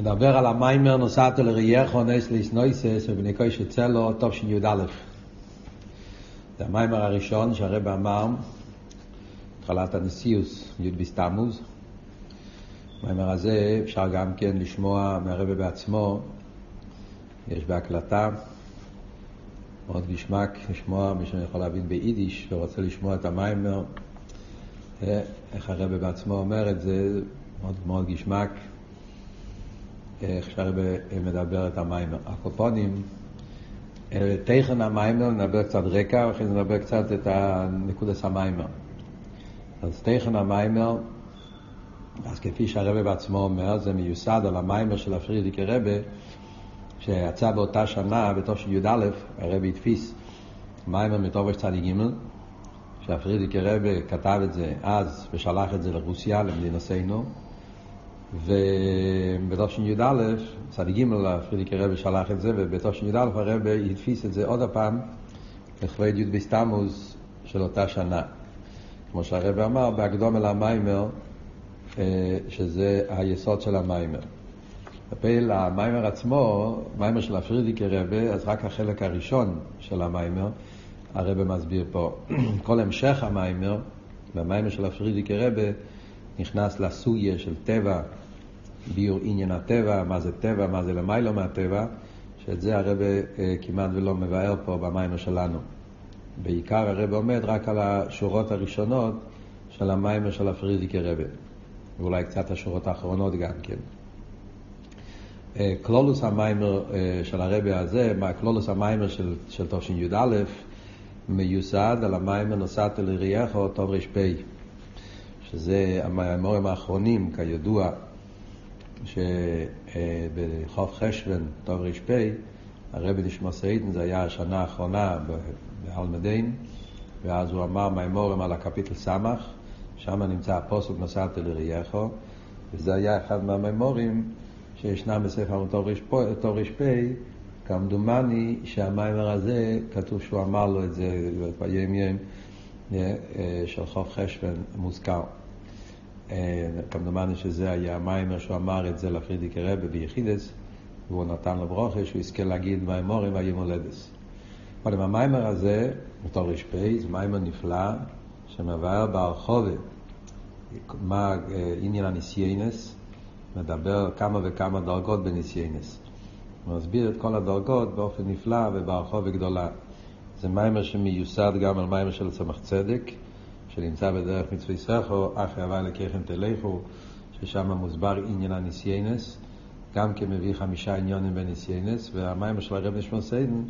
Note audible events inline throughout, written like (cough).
נדבר על המיימר נוסעת לראייך נס ליס נויסס ובני קויש צלו תשי"א. זה המיימר הראשון שהרב אמר, התחלת הנשיאוס, י' בסתמוז. המיימר הזה אפשר גם כן לשמוע מהרבא בעצמו, יש בהקלטה. מאוד גשמק לשמוע, מי שיכול להבין ביידיש ורוצה לשמוע את המיימר, איך הרבא בעצמו אומר את זה, מאוד מאוד גשמק. איך שהרבא מדבר את המיימר. הקופונים, תכן המיימר, נדבר קצת רקע, ואחרי זה נדבר קצת את נקודס המיימר. אז תכן המיימר, אז כפי שהרבא בעצמו אומר, זה מיוסד על המיימר של הפרידיקי רבא, שיצא באותה שנה, בתושי י"א, הרבא התפיס מיימר מתרצ"ג, שהפריערדיקער רבי כתב את זה אז ושלח את זה לרוסיה, למדינתנו. ובתשי"א, תרצ"ג פריערדיקער רבי שלח את זה, ובתשי"א הרבי הדפיס את זה עוד הפעם לכבוד י"ב תמוז של אותה שנה. כמו שהרבי אמר, בהקדמה למיימר, שזה היסוד של המיימר. בפועל המיימר עצמו, מיימר של הפריערדיקער רבי, אז רק החלק הראשון של המיימר, הרבי מסביר פה. (clears throat) כל המשך המיימר, במיימר של הפרידיקי רבי, נכנס לסוגיה של טבע, ביור עניין הטבע, מה זה טבע, מה זה למיילו מהטבע, שאת זה הרבה כמעט ולא מבאר פה במיימר שלנו. בעיקר הרבה עומד רק על השורות הראשונות של המיימר של הפרידיקי רבה, ואולי קצת השורות האחרונות גם כן. קלולוס המיימר של הרבי הזה, כללות המיימר של, של תשי"א, מיוסד על המיימר נתת ליראיך תר"פ, שזה המיימורים האחרונים, כידוע, שבכ"ף חשוון, תר"פ, הרבי נשמתו עדן, זה היה השנה האחרונה בעלמא דין, ואז הוא אמר מיימורים על הקפיטל סמך, שם נמצא הפסוק נתת ליראיך, וזה היה אחד מהמימורים שישנם בספר טוב ר"פ, כמדומני שהמיימר הזה, כתוב שהוא אמר לו את זה בימים של חוף חשוון מוזכר. כמדומני שזה היה המיימר שהוא אמר את זה לפרידיקי רבי ביחידס, והוא נתן לו ברוכה שהוא יזכה להגיד מימורים והיום הולדס. אבל עם המיימר הזה, בתור ר"פ, זה מיימר נפלא, שמבאר בהרחובה מה עניין הניסיינס, מדבר כמה וכמה דרגות בניסיינס. הוא מסביר את כל הדרגות באופן נפלא ובהרחובה גדולה. זה מיימר שמיוסד גם על מיימר של צמח צדק, שנמצא בדרך מצוותיך, אחרי הוי' אלוקיכם תלכו, ששם מוסבר עניין הניסיינס, גם כן מביא חמישה עניינים בניסיינס, והמיימר של הרבי נשמתו עדן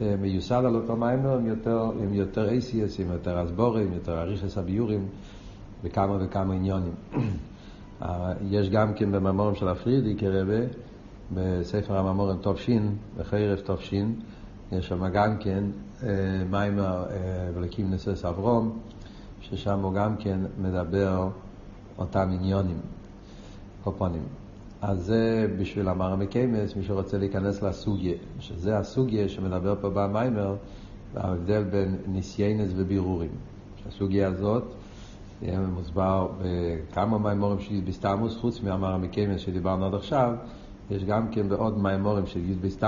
מיוסד על אותו מיימר עם יותר, עם יותר אייסיאס, עם יותר אסבורים, יותר אריכס הביורים, וכמה וכמה עניונים. (clears throat) יש גם כן במאמורים של הפרידי כרבה, בספר המאמורים תופשין, בחרב תופשין, יש שם גם כן מיימר ולקים נסס אברום, ששם הוא גם כן מדבר אותם עניונים, קופונים. אז זה בשביל המרא מקיימס, מי שרוצה להיכנס לסוגיה, שזה הסוגיה שמדבר פה במיימר, ההבדל בין ניסיינס ובירורים. הסוגיה הזאת מוסבר בכמה מיימורים של י"ב חוץ מהמרא מקיימס שדיברנו עד עכשיו, יש גם כן בעוד מיימורים של י"ב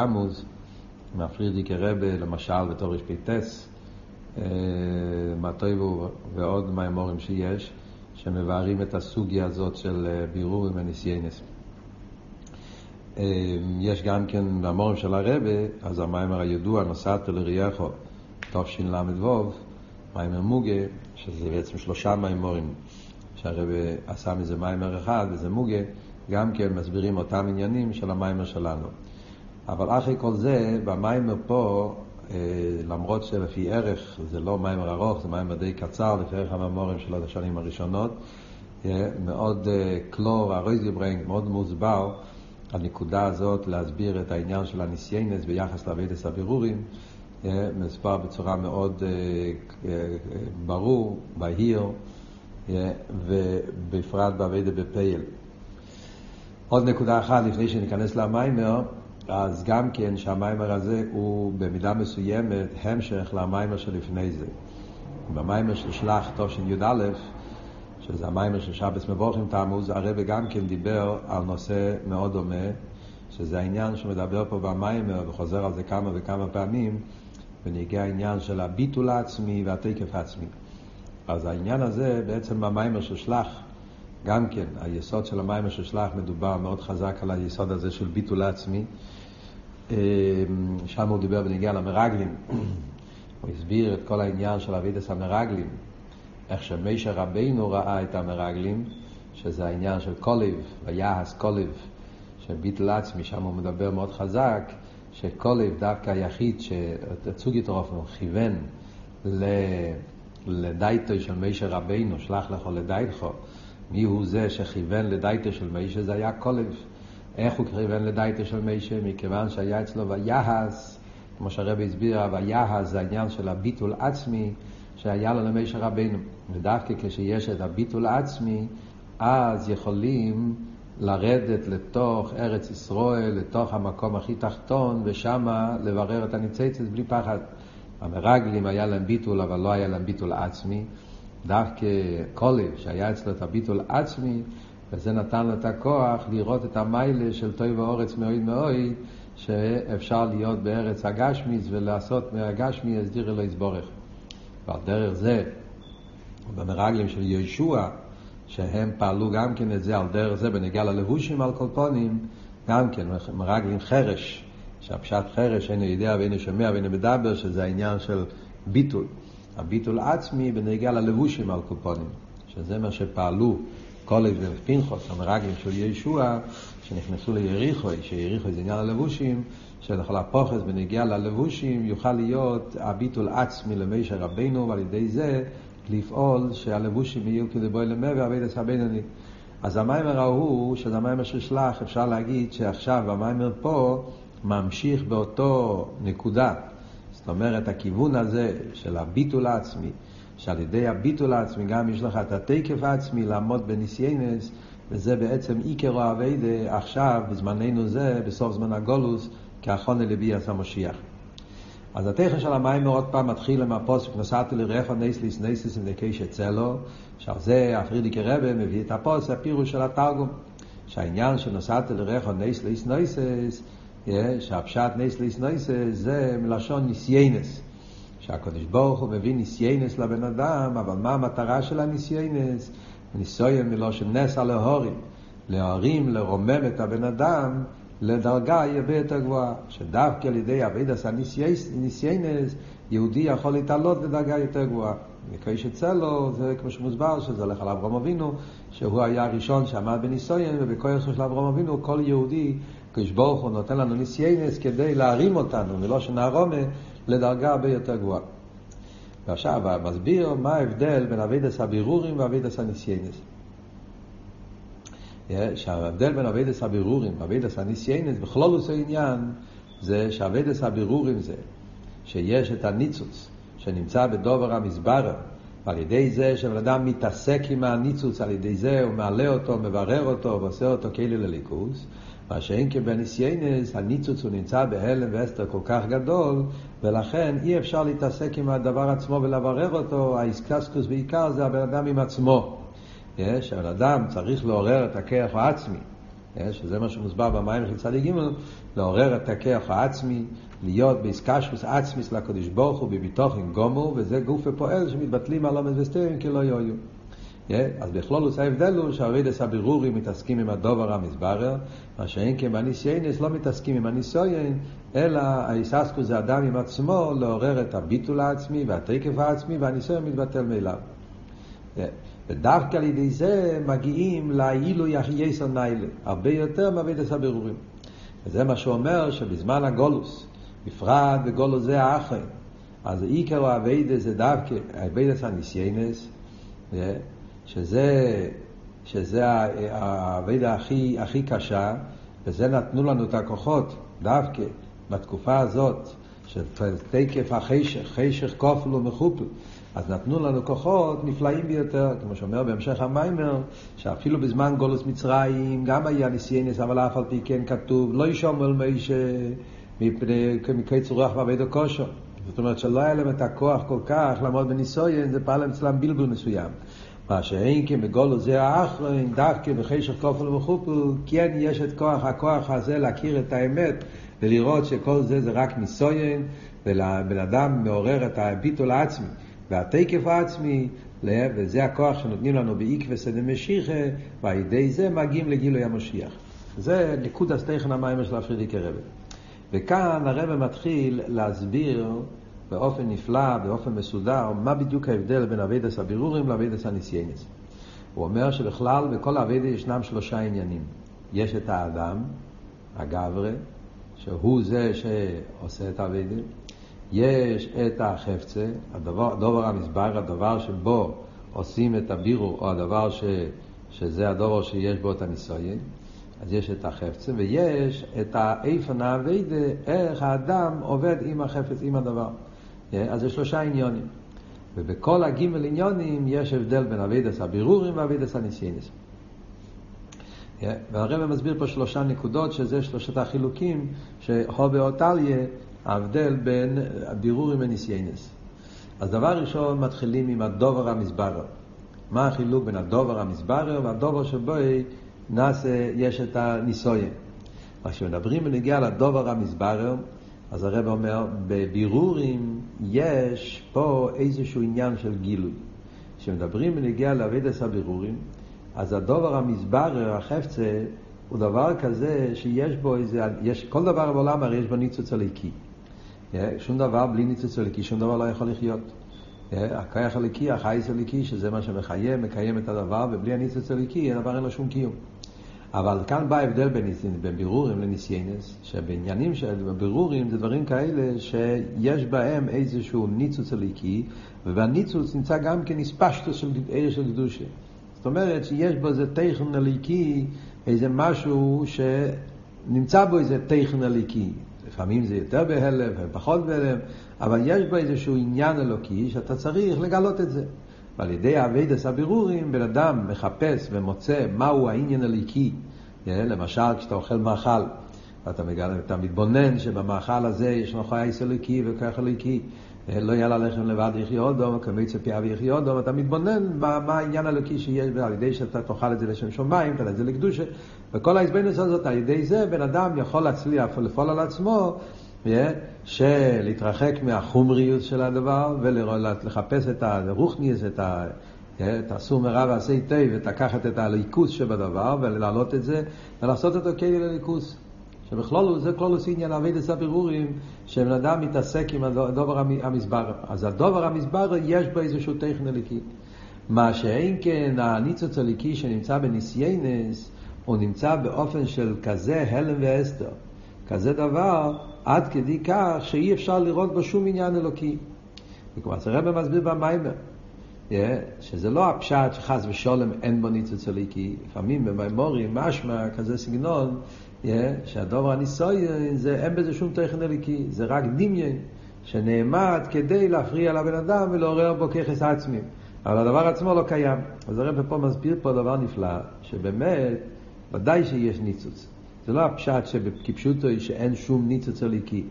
מהפרידיקי רבה, למשל בתור ר"פטס, מטויבו ועוד מימורים שיש, שמבארים את הסוגיה הזאת של בירורים וניסיינס. יש גם כן מיימורים של הרבי, אז המיימר הידוע, נתת ליראיך, תשל"ו, מיימר מוגה, שזה בעצם שלושה מיימורים, שהרבי עשה מזה מיימר אחד, וזה מוגה, גם כן מסבירים אותם עניינים של המיימר שלנו. אבל אחרי כל זה, במיימר פה, למרות שלפי ערך זה לא מיימר ארוך, זה מיימר די קצר, לפי ערך המיימורים של השנים הראשונות, מאוד קלאר, ארויסגעברענגט, מאוד מוסבר הנקודה הזאת להסביר את העניין של הניסיינס ביחס לעבודת הבירורים, מוסבר בצורה מאוד ברור, בהיר, ובפרט בעבודה בפועל. עוד נקודה אחת לפני שניכנס למיימר, אז גם כן שהמיימר הזה הוא במידה מסוימת המשך למיימר שלפני זה. במיימר של שלח תשי"א, שזה המיימר של שבס מבורכים תמוז, הרב גם כן דיבר על נושא מאוד דומה, שזה העניין שמדבר פה במיימר וחוזר על זה כמה וכמה פעמים, ונגיע העניין של הביטול העצמי והתקף העצמי. אז העניין הזה בעצם במיימר של שלח, גם כן, היסוד של המיימר של מדובר מאוד חזק על היסוד הזה של ביטול עצמי. אמ, שם הוא דיבר בנוגע למרגלים. (clears throat) הוא הסביר את כל העניין של עבודת המרגלים, איך שמשה רבינו ראה את המרגלים, שזה העניין של כלב, ויהס כלב, של ביטול עצמי, שם הוא מדבר מאוד חזק, שכלב דווקא היחיד ש צוגעטראפן כיוון לדעתו של משה רבינו, שלח לך לדעתך, מי הוא זה שכיוון לדעתו של משה? זה היה כלב. איך הוא כיוון לדייטו של מישה? מכיוון שהיה אצלו ויעש, כמו שהרבי הסביר, ויעש זה העניין של הביטול עצמי שהיה לו למישה רבינו. ודווקא כשיש את הביטול עצמי, אז יכולים לרדת לתוך ארץ ישראל, לתוך המקום הכי תחתון, ושמה לברר את הניציצת בלי פחד. המרגלים היה להם ביטול, אבל לא היה להם ביטול עצמי. דווקא קולב, שהיה אצלו את הביטול עצמי, וזה נתן לו את הכוח לראות את המיילה של טוי ואורץ מאויד מאויד, שאפשר להיות בארץ הגשמיס ולעשות מהגשמי הסדיר אלוהי יסבורך. ועל דרך זה, במרגלים של ישוע, שהם פעלו גם כן את זה על דרך זה בנגיע ללבושים על קולפונים, גם כן מרגלים חרש, שהפשט חרש אינו יודע ואינו שומע ואינו מדבר, שזה העניין של ביטול. הביטול עצמי בנגיע ללבושים על קולפונים, שזה מה שפעלו קולב ופינכוס, המרגלים של ישוע, שנכנסו ליריחו, שיריחו זה עניין הלבושים, שלכל הפוכס בנגיע ללבושים יוכל להיות הביטול עצמי למשה רבינו, ועל ידי זה לפעול שהלבושים יהיו כדי בואי למה ועבד הבינוני. אז המיימר ההוא, שזה המיימר של שלח, אפשר להגיד שעכשיו המיימר פה ממשיך באותו נקודה. זאת אומרת, הכיוון הזה של הביטול העצמי, שעל ידי הביטול העצמי גם יש לך את התקף העצמי לעמוד בניסיינס, וזה בעצם עיקר האביידה עכשיו, בזמננו זה, בסוף זמן הגולוס, כאחרונה לביאס המשיח. אז התכן של המים עוד פעם מתחיל עם הפוסק נסעתי לרפא נייסליס נייסליס עם נקש אצלו שעל זה הפרידיקי רבה מביא את הפוסק הפירוש של התרגום שהעניין של נסעתי לרפא נייסליס נייסליס שהפשט נייסליס נייסליס זה מלשון ניסיינס שהקדוש ברוך הוא מביא ניסיינס לבן אדם אבל מה המטרה של הניסיינס? ניסיון מלשון נס על ההרים להרים לרומם את הבן אדם לדרגה הרבה יותר גבוהה, שדווקא על ידי עבודת הניסיינס, יהודי יכול להתעלות לדרגה יותר גבוהה. מפני קושט סלה, זה כמו שמוסבר, שזה הולך על אברהם אבינו, שהוא היה הראשון שעמד בניסיון, ובכוח של אברהם אבינו, כל יהודי, קדוש ברוך הוא נותן לנו ניסיינס כדי להרים אותנו, מלשון הרמה, לדרגה הרבה יותר גבוהה. ועכשיו, מסביר מה ההבדל בין עבודת הבירורים ועבודת הניסיונות. שההבדל בין עבודת הבירורים ועבודת הניסיונות בכללות העניין זה שעבודת הבירורים זה שיש את הניצוץ שנמצא בדבר המתברר ועל ידי זה שבן אדם מתעסק עם הניצוץ, על ידי זה הוא מעלה אותו, מברר אותו ועושה אותו כלי לאלוקות מה שאין כבניסיינס, הניצוץ הוא נמצא בהלם ואסתר כל כך גדול ולכן אי אפשר להתעסק עם הדבר עצמו ולברר אותו, האיסקסקוס בעיקר זה הבן אדם עם עצמו. שהבן אדם צריך לעורר את הכיח העצמי, שזה מה שמוסבר במים של צדיק ג', לעורר את הכיח העצמי, להיות באיסקשוס עצמיס לקדוש ברוך הוא בביטוחן גומו, וזה גוף ופועל שמתבטלים על עומד וסתירים כי לא יהיו. אז בכלולוס ההבדל הוא שהרידס הבירורים מתעסקים עם הדובר המסברר, מה שאין כן בניסיינס לא מתעסקים עם הניסויין, אלא האיססקו זה אדם עם עצמו לעורר את הביטול העצמי והתקף העצמי והניסיון מתבטל מאליו. ודווקא על ידי זה מגיעים לאילו יחייס ניילה, הרבה יותר מעבידת הבירורים. וזה מה שאומר שבזמן הגולוס, בפרט בגולוס זה האחר, אז עיקר העבודה זה דווקא העבודת הניסיונות, שזה, שזה העבודה הכי, הכי קשה, וזה נתנו לנו את הכוחות דווקא בתקופה הזאת, של תוקף החושך, חושך כופל ומחופל. אז נתנו לנו כוחות נפלאים ביותר, כמו שאומר בהמשך המאמר, שאפילו בזמן גלות מצרים גם היה ניסיונות, אבל אף על פי כן כתוב, ולא שמעו אל משה מפני מקץ רוח ועבד הכושר. זאת אומרת שלא היה להם את הכוח כל כך לעמוד בניסויין, זה פעל אצלם בלבול מסוים. מה שאין כי בגולו זה האחרון, דווקא בחשך כופל וחופל, כן יש את כוח, הכוח הזה להכיר את האמת ולראות שכל זה זה רק ניסויין, ולבן אדם מעורר את הביטול העצמי והתקף העצמי, וזה הכוח שנותנים לנו בעקבא סדר משיחה, ועל ידי זה מגיעים לגילוי המשיח. זה נקודת התוכן המאמר של הפריערדיקער רבי. וכאן הרב מתחיל להסביר באופן נפלא, באופן מסודר, מה בדיוק ההבדל בין עבודת הבירורים לעבודת הניסיונות. הוא אומר שבכלל בכל עבודה ישנם שלושה עניינים. יש את האדם, הגברא, שהוא זה שעושה את העבודה. יש את החפצא, הדבר, הדבר המתברר, הדבר שבו עושים את הבירור, או הדבר ש, שזה הדובר שיש בו את הניסיון. אז יש את החפצה, ויש את האיפן האביידה, איך האדם עובד עם החפץ, עם הדבר. אז זה שלושה עניונים. ובכל הגימל עניונים יש הבדל בין אבידס הבירורים ואבידס הניסיינס. והרבא מסביר פה שלושה נקודות, שזה שלושת החילוקים, שהובה אותליה, ההבדל בין הבירורים וניסיינס. אז דבר ראשון מתחילים עם הדובר המסברר. מה החילוק בין הדובר המסברר והדובר שבו נעשה, יש את הניסויין. אז כשמדברים בנגיע לדובר המסברר, אז הרב אומר, בבירורים יש פה איזשהו עניין של גילוי. כשמדברים בנגיע לאבידס הבירורים, אז הדובר המסברר, החפצה, הוא דבר כזה שיש בו איזה, יש, כל דבר בעולם הרי יש בו ניצוץ הליקי. שום דבר בלי ניצוץ הליקי, שום דבר לא יכול לחיות. הכוח הליקי, החייס הליקי, שזה מה שמחיה, מקיים את הדבר, ובלי הניצוץ הליקי, הדבר אין לו שום קיום. אבל כאן בא ההבדל בין, בין בירורים לניסיינס, שבעניינים של בירורים זה דברים כאלה שיש בהם איזשהו ניצוץ הליקי, ובניצוץ נמצא גם כן של ערך של קדושה. זאת אומרת שיש בו איזה טכן הליקי, איזה משהו שנמצא בו איזה טכן הליקי. לפעמים זה יותר בהלם ופחות בהלם, אבל יש בו איזשהו עניין אלוקי שאתה צריך לגלות את זה. ועל ידי אביידס הבירורים בן אדם מחפש ומוצא מהו העניין הליקי. למשל כשאתה אוכל מאכל, ואתה מגל, אתה מתבונן שבמאכל הזה יש לך חייס אליקי וכוח אליקי. לא יהיה ללחם לבד יחיה אודום, כמיצה פיה ויחיה אודום, אתה מתבונן מה, העניין הלוקי שיש, על ידי שאתה תאכל את זה לשם שמיים, תאכל את זה לקדושה, וכל ההזבנות הזאת, על ידי זה בן אדם יכול להצליח לפעול על עצמו של להתרחק מהחומריות של הדבר ולחפש את הרוחניס, את, ה, הסור מרע ועשה היטב, ולקחת את הליכוס שבדבר ולהעלות את זה ולעשות אותו כלי לליכוס. שבכלול זה כלול עושה עניין אבי דסה בירורים שבן אדם מתעסק עם הדובר המסבר. אז הדובר המסבר יש בו איזשהו טכן הליקי. מה שאין כן הניצוץ הליקי שנמצא בניסיינס הוא נמצא באופן של כזה הלם ואסתר. כזה דבר עד כדי כך שאי אפשר לראות בו שום עניין אלוקי. וכמו שהרבא מסביר במיימר, yeah, שזה לא הפשט שחס ושולם אין בו ניצוץ אלוקי, לפעמים במימורים משמע כזה סגנון, yeah, שהדובר הניסויין זה אין בזה שום תכן אלוקי, זה רק דמיין שנעמד כדי להפריע לבן אדם ולעורר בו ככס עצמי. אבל הדבר עצמו לא קיים. אז הרב פה מסביר פה דבר נפלא, שבאמת, ודאי שיש ניצוץ. זה לא הפשט שבכפשוטו שאין שום ניצוץ אליקי.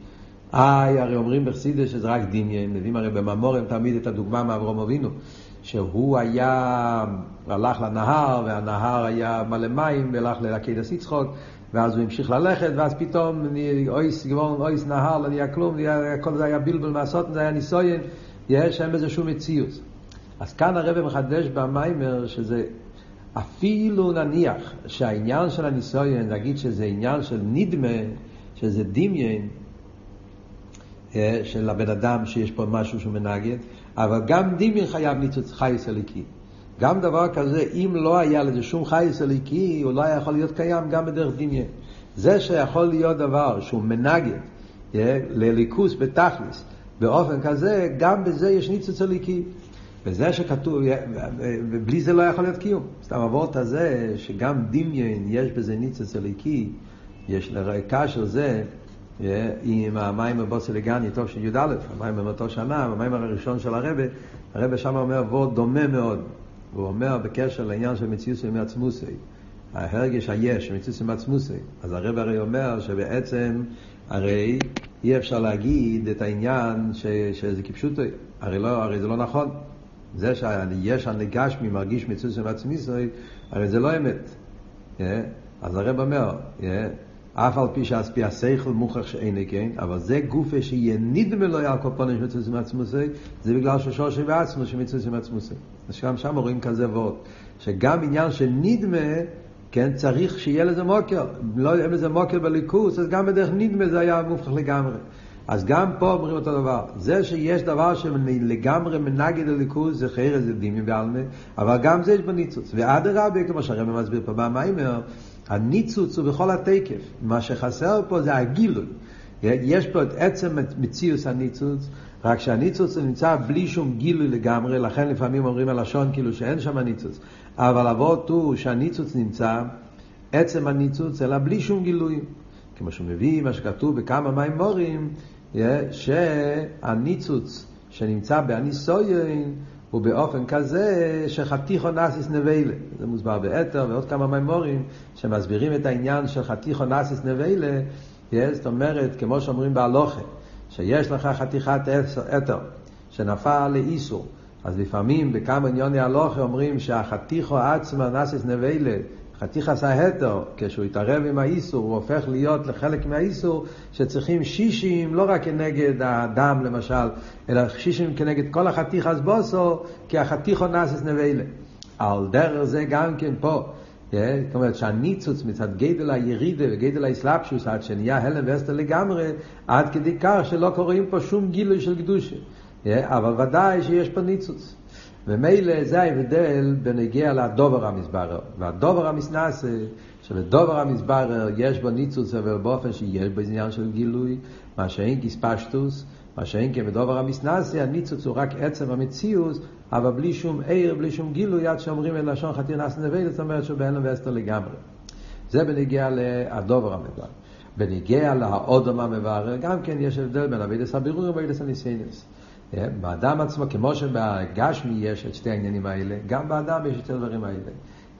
איי, הרי אומרים בחסידה שזה רק דמיין, מביאים הרי בממורים תמיד את הדוגמה מאברום אבינו, שהוא היה, הלך לנהר, והנהר היה מלא מים, והלך ללקדס יצחוק, ואז הוא המשיך ללכת, ואז פתאום אויס גבורן, אויס נהר, לא נהיה כלום, כל זה היה בלבל מעשות, זה היה ניסויין, יש, אין בזה שום מציאות. אז כאן הרב מחדש במיימר שזה אפילו נניח שהעניין של הניסויין, נגיד שזה עניין של נדמה, שזה דמיין אה, של הבן אדם שיש פה משהו שהוא מנגד, אבל גם דמיין חייב ניצוץ חייס אליקי. גם דבר כזה, אם לא היה לזה שום חייס אליקי, הוא לא היה יכול להיות קיים גם בדרך דמיין. זה שיכול להיות דבר שהוא מנגד אה, לליכוס בתכלס, באופן כזה, גם בזה יש ניצוץ אליקי. וזה שכתוב, ובלי זה לא יכול להיות קיום. סתם אבות הזה, שגם דמיין, יש בזה ניצוץ אליקי, יש לרקע של זה, עם המים בבוסי לגני, טוב של י"א, המים במאותו שנה, המים הראשון של הרבה, הרבה שם אומר וורד דומה מאוד. הוא אומר בקשר לעניין של מציאות עם עצמוסי, ההרגש היש, מציאות עם עצמוסי. אז הרבה הרי אומר שבעצם, הרי אי אפשר להגיד את העניין ש, שזה כפשוטו, הרי, לא, הרי זה לא נכון. זה שיש הנגשמי מרגיש מצוס עם עצמי, הרי זה לא אמת. אז הרב אומר, אף על פי שאספי השכל מוכח שאין כן, אבל זה גופה שיהיה נדמה לו על כל פנים שמצוס עם עצמוסי, זה בגלל ששורשי בעצמו שמצוס עם עצמוסי. אז גם שם רואים כזה ועוד. שגם עניין של נדמה, כן, צריך שיהיה לזה מוקר. לא יהיה לזה מוקר בליכוס, אז גם בדרך נדמה זה היה מופך לגמרי. אז גם פה אומרים אותו דבר. זה שיש דבר שלגמרי מנגד הליכוז זה חייר איזה דימי בעלמה, אבל גם זה יש בניצוץ. ואדרבה, כמו שהרבא מסביר פה במיימר, הניצוץ הוא בכל התקף. מה שחסר פה זה הגילוי. יש פה את עצם מציאוס הניצוץ, רק שהניצוץ נמצא בלי שום גילוי לגמרי, לכן לפעמים אומרים הלשון כאילו שאין שם ניצוץ. אבל אבות הוא שהניצוץ נמצא, עצם הניצוץ, אלא בלי שום גילוי. כמו שהוא מביא, מה שכתוב בכמה מים מורים, שהניצוץ שנמצא באניסויין הוא באופן כזה שחתיכו נאסיס נביילה. זה מוסבר באתר ועוד כמה מימורים שמסבירים את העניין של חתיכו נאסיס נביילה, זאת אומרת, כמו שאומרים בהלוכה, שיש לך חתיכת אתר שנפל לאיסור. אז לפעמים בכמה עניוני הלוכה אומרים שהחתיכו עצמה נאסיס נביילה חתיך עשה התר, כשהוא התערב עם האיסור, הוא הופך להיות לחלק מהאיסור, שצריכים שישים, לא רק כנגד הדם למשל, אלא שישים כנגד כל החתיך אז בוסו, כי החתיכו נאסס נבלה. על דרך זה גם כן פה. כן? זאת אומרת שהניצוץ מצד גדל הירידה וגדל האסלאפשוס עד שנהיה הלם ואסתר לגמרי, עד כדי כך שלא קוראים פה שום גילוי של קדושה. כן? אבל ודאי שיש פה ניצוץ. ומילא זה ההבדל בנגיע לדובר המסברר. והדובר המסנסה, שבדובר המסברר יש בו ניצוץ אבל באופן שיש בו עניין של גילוי, מה שאין כספשטוס, מה שאין כבדובר המסנסה, הניצוץ הוא רק עצם המציאות, אבל בלי שום עיר, בלי שום גילוי, עד שאומרים את לשון חתיר נס נבל, זאת אומרת שהוא בהלם ואסתר לגמרי. זה בנגיע לדובר המסברר. בנגיע להאודום המברר, גם כן יש הבדל בין אבידס הבירור ואבידס הניסיינס. באדם עצמו, כמו שבגשמי יש את שתי העניינים האלה, גם באדם יש את הדברים האלה.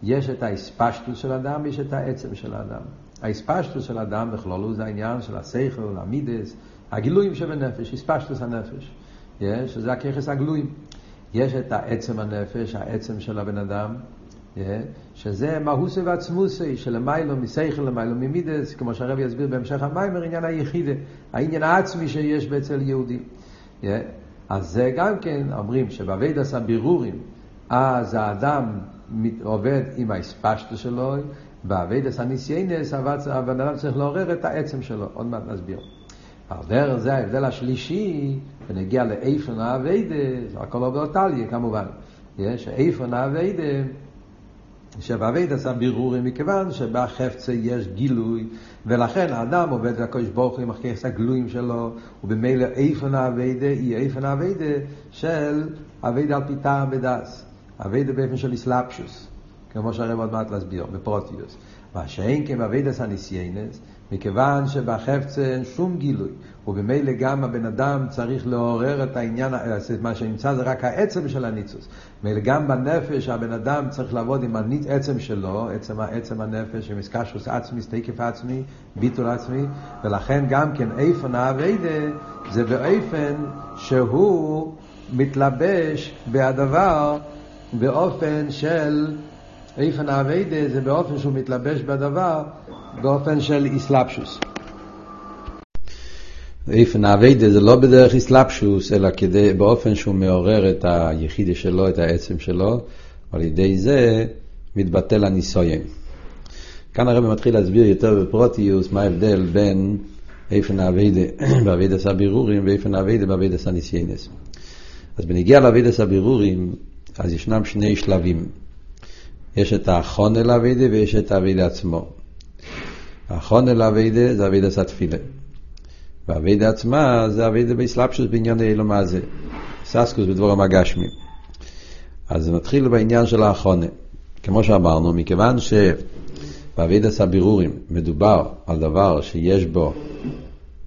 יש את האספשטוס של האדם ויש את העצם של האדם. האספשטוס של האדם בכללו זה העניין של השכל, המידס, הגילויים שבנפש, אספשטוס הנפש, שזה הככס הגלויים. יש את העצם הנפש, העצם של הבן אדם, שזה מהוסי ועצמוסי, שלמיילו מסייכל למיילו ממידס, כמו שהרב יסביר בהמשך המיימר, עניין היחידה, העניין העצמי שיש אצל יהודים. אז זה גם כן אומרים שבאבידס הבירורים, אז האדם עובד עם האספשטו שלו, באבידס הניסיינס, הבן אדם צריך לעורר את העצם שלו. עוד מעט נסביר. על זה ההבדל השלישי, בנוגע לאופן העבודה, זה הכל הא בהא תליא כמובן. יש אופן העבודה, שבעבודת הבירורים, מכיוון שבחפצא יש גילוי, ולכן האדם עובד לקדוש ברוך הוא עם הכוחות הגלויים שלו, ובמילא אופן העבודה היא אופן העבודה של עבודה על פי טעם ודעת. עבודה באופן של התלבשות, כמו שהרב עוד מעט להסביר, בפרטיות. מה שאין כן בעבודת הניסיונות, מכיוון שבחפצא אין שום גילוי, ובמילא גם הבן אדם צריך לעורר את העניין, מה שנמצא זה רק העצם של הניצוץ. מילא גם בנפש הבן אדם צריך לעבוד עם העצם שלו, עצם, עצם הנפש, עם התקשרות עצמי, תוקף עצמי, ביטול עצמי, ולכן גם כן אופן העבודה זה באופן שהוא מתלבש בהדבר באופן של אופן העבודה זה באופן שהוא מתלבש בדבר באופן של התלבשות. אופן העבודה זה לא בדרך התלבשות, אלא כדי, באופן שהוא מעורר את היחידה שלו, את העצם שלו, על ידי זה מתבטל הניסויים. כאן הרב מתחיל להסביר יותר בפרטיות מה ההבדל בין אופן העבודה (clears throat) בעבודת הבירורים ואופן העבודה בעבודת הניסיונות. אז בנוגע לעבודת הבירורים, אז ישנם שני שלבים. יש את ההכנה אל העבודה ויש את העבודה עצמו. ההכנה אל העבודה זה עבודת התפילה. והעבודה עצמה זה עבודה בהתלבשות בענייני עולם הזה. התעסקות בדברים הגשמיים. אז נתחיל בעניין של ההכנה. כמו שאמרנו, מכיוון שבעבודת הבירורים מדובר על דבר שיש בו,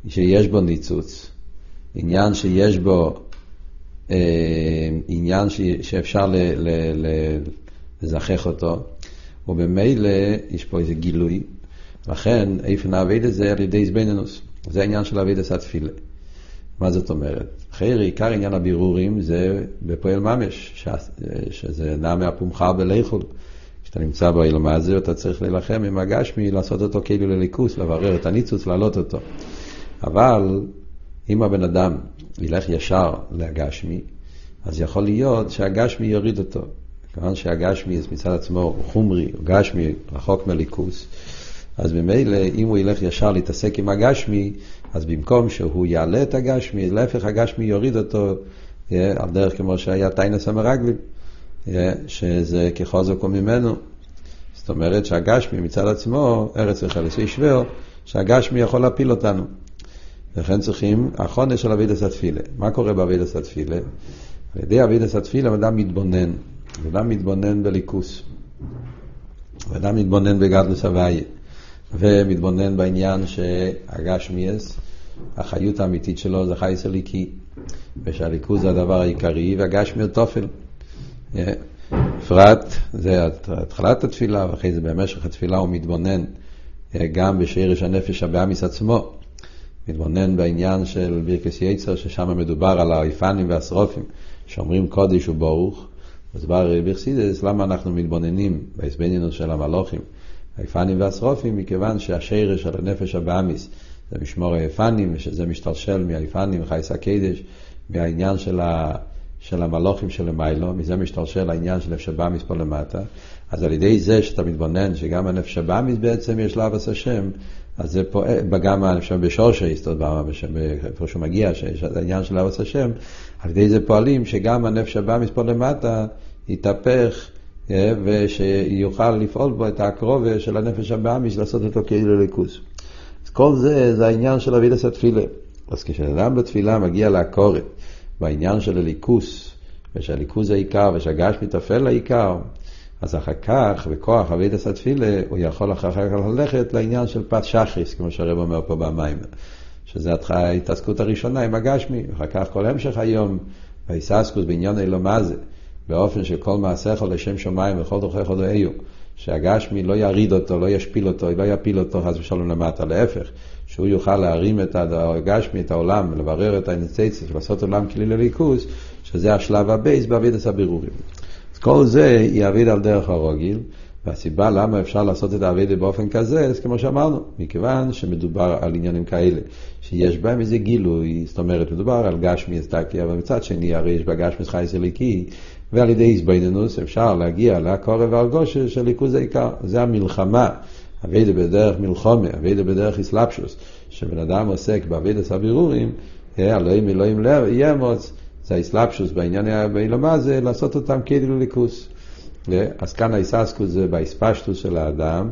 שיש בו ניצוץ, עניין שיש בו, אה, עניין ש, שאפשר ל, ל, ל, לזכח אותו, וממילא יש פה איזה גילוי, לכן איפן האביידה זה על ידי זבנינוס, זה העניין של אביידס התפילה. מה זאת אומרת? חיירי, עיקר עניין הבירורים זה בפועל ממש, שזה נע מהפומחה בליכול. כשאתה נמצא באילמה הזה, אתה צריך להילחם עם הגשמי, לעשות אותו כאילו לליכוס, לברר את הניצוץ, להעלות אותו. אבל אם הבן אדם ילך ישר לגשמי, אז יכול להיות שהגשמי יוריד אותו. כיוון שהגשמי מצד עצמו הוא חומרי, הוא גשמי רחוק מליכוס, אז ממילא אם הוא ילך ישר להתעסק עם הגשמי, אז במקום שהוא יעלה את הגשמי, להפך הגשמי יוריד אותו על דרך כמו שהיה טיינס המרגלים, שזה כחוזקו ממנו. זאת אומרת שהגשמי מצד עצמו, ארץ וחלס ישבר, שהגשמי יכול להפיל אותנו. לכן צריכים החונש של אבידס התפילה. מה קורה באבידס התפילה? על ידי אבידס התפילה אדם מתבונן. אדם מתבונן בליכוס. אדם מתבונן בגדלוס הוויה. ומתבונן בעניין שהגשמיאס, החיות האמיתית שלו זה חייס אליקי. ושהליכוז זה הדבר העיקרי, והגשמי הוא תופל. בפרט, זה התחלת התפילה, ואחרי זה במשך התפילה הוא מתבונן גם בשרש הנפש הבאמיס עצמו. מתבונן בעניין של בירקס יצר, ששם מדובר על האיפנים והשרופים, שאומרים קודש וברוך. אז בא בחסידס, למה אנחנו מתבוננים בהסבנינות של המלוכים, האיפנים והשרופים, מכיוון שהשרש של הנפש הבאמיס זה משמור האיפנים, ושזה משתלשל מהאיפנים, חייס הקדש, מהעניין של, ה, של המלוכים שלמיילו, מזה משתלשל העניין של נפש הבאמיס פה למטה. אז על ידי זה שאתה מתבונן שגם הנפש הבאמיס בעצם יש לה אבס השם, אז זה פועל, גם אני חושב בשורשי, איפה שהוא מגיע, שיש העניין של ארץ השם, על ידי זה פועלים שגם הנפש הבא מספור למטה יתהפך אה, ושיוכל לפעול בו את הקרובה של הנפש הבאמיס, לעשות אותו כאילו ליכוס. אז כל זה, זה העניין של אבידס התפילה. אז כשאדם בתפילה מגיע לעקורת, בעניין של הליכוס, ושהליכוס זה העיקר, ושהגש מתאפל לעיקר, אז אחר כך, בכוח אבידס התפילה, הוא יכול אחר כך ללכת לעניין של פת שחריס, כמו שהרב אומר פה במים. שזה ההתעסקות הראשונה עם הגשמי, אחר כך כל המשך היום, בהיססקוס בעניין אלו מה זה, באופן של כל מעשיך לשם שמיים וכל תוכך עוד איו, שהגשמי לא יריד אותו, לא ישפיל אותו, לא יפיל אותו חס ושלום למטה, להפך, שהוא יוכל להרים את הגשמי, את העולם, לברר את האינצייציה, לעשות עולם כלי לליכוס, שזה השלב הב' בעבודת הבירורים. כל זה העבודה על דרך הרגיל, והסיבה למה אפשר לעשות את העבודה באופן כזה, זה כמו שאמרנו, מכיוון שמדובר על עניינים כאלה, שיש בהם איזה גילוי, זאת אומרת, מדובר על גשמיות טאקע, אבל מצד שני, הרי יש בגשמי חיות אלוקי, ועל ידי התבוננות אפשר להגיע לקירוב והרגשה של אלוקות העיקר. זה המלחמה, עבודה בדרך מלחמה, עבודה בדרך התלבשות, שבן אדם עוסק בעבודת הבירורים, אלוהים אלוהים ימוץ, זה האסלאפשוס בעניין באילומה זה לעשות אותם כאילו ליכוס. אז כאן האיססקוס זה באספשטוס של האדם,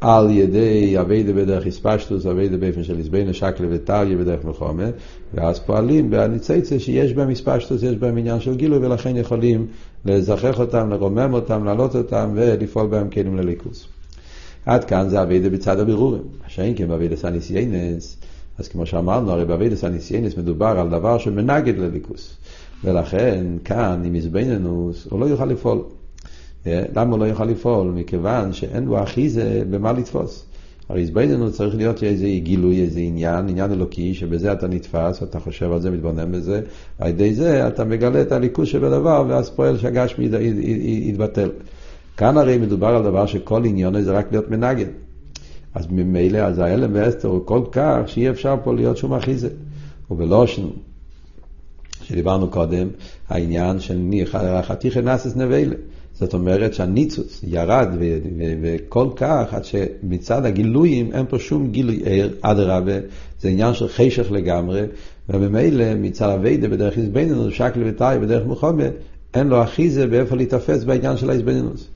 על ידי אביידה בדרך איספשטוס, אביידה באופן של איזבנה שקלה וטריה בדרך מלחומה, ואז פועלים בניציצה שיש בהם איספשטוס, יש בהם עניין של גילוי, ולכן יכולים לזכח אותם, לרומם אותם, להעלות אותם ולפעול בהם כלים לליכוס. עד כאן זה אביידה בצד הבירורים. שאין כן באביידה סניסיינס, אז כמו שאמרנו, הרי באביידה סניסיינס מדובר על דבר שמנגד לליכוס. ולכן כאן, עם איזבנינוס, הוא לא יוכל לפעול. אה, למה הוא לא יוכל לפעול? מכיוון שאין לו אחיזה במה לתפוס. הרי איזבנינוס צריך להיות איזה גילוי, איזה עניין, עניין אלוקי, שבזה אתה נתפס, אתה חושב על זה, מתבונן בזה, על ידי זה אתה מגלה את הליכוז שבדבר, ואז פועל שהגשמי יתבטל. כאן הרי מדובר על דבר שכל עניון זה רק להיות מנגן. אז ממילא, אז ההלם ואסתר הוא כל כך שאי אפשר פה להיות שום אחיזה. ובלושן, שדיברנו קודם, העניין של חתיכי נסס נבלה. זאת אומרת שהניצוץ ירד וכל כך, עד שמצד הגילויים אין פה שום גילוי ער, אדרבה, זה עניין של חשך לגמרי, וממילא מצד אביידה בדרך איזבנינוס, שקל וטאי בדרך מוחמד, אין לו אחיזה באיפה להיתפס בעניין של האיזבנינוס.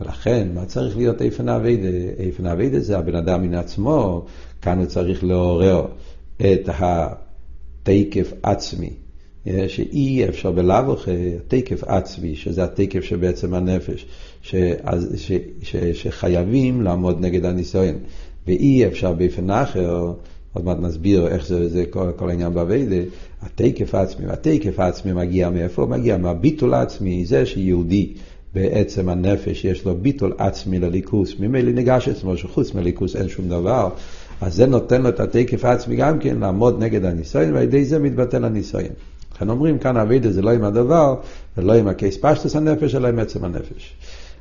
ולכן, מה צריך להיות איפן אביידה? איפן אביידה זה הבן אדם מן עצמו, כאן הוא צריך לעורר את התקף עצמי. שאי אפשר בלאו הכי, התקף עצמי, שזה התקף שבעצם הנפש, ש, ש, ש, שחייבים לעמוד נגד הניסיון, ואי אפשר באופן אחר, עוד מעט נסביר איך זה, זה כל, כל העניין באביידה, התקף העצמי, התקף העצמי מגיע מאיפה? הוא מגיע מהביטול העצמי, זה שיהודי בעצם הנפש יש לו ביטול עצמי לליכוס, ממילא ניגש עצמו שחוץ מליכוס אין שום דבר, אז זה נותן לו את התקף העצמי גם כן לעמוד נגד הניסיון, ועל ידי זה מתבטל הניסיון. לכן אומרים כאן אבידה זה לא עם הדבר, ולא עם הקייס פשטוס הנפש, אלא עם עצם הנפש.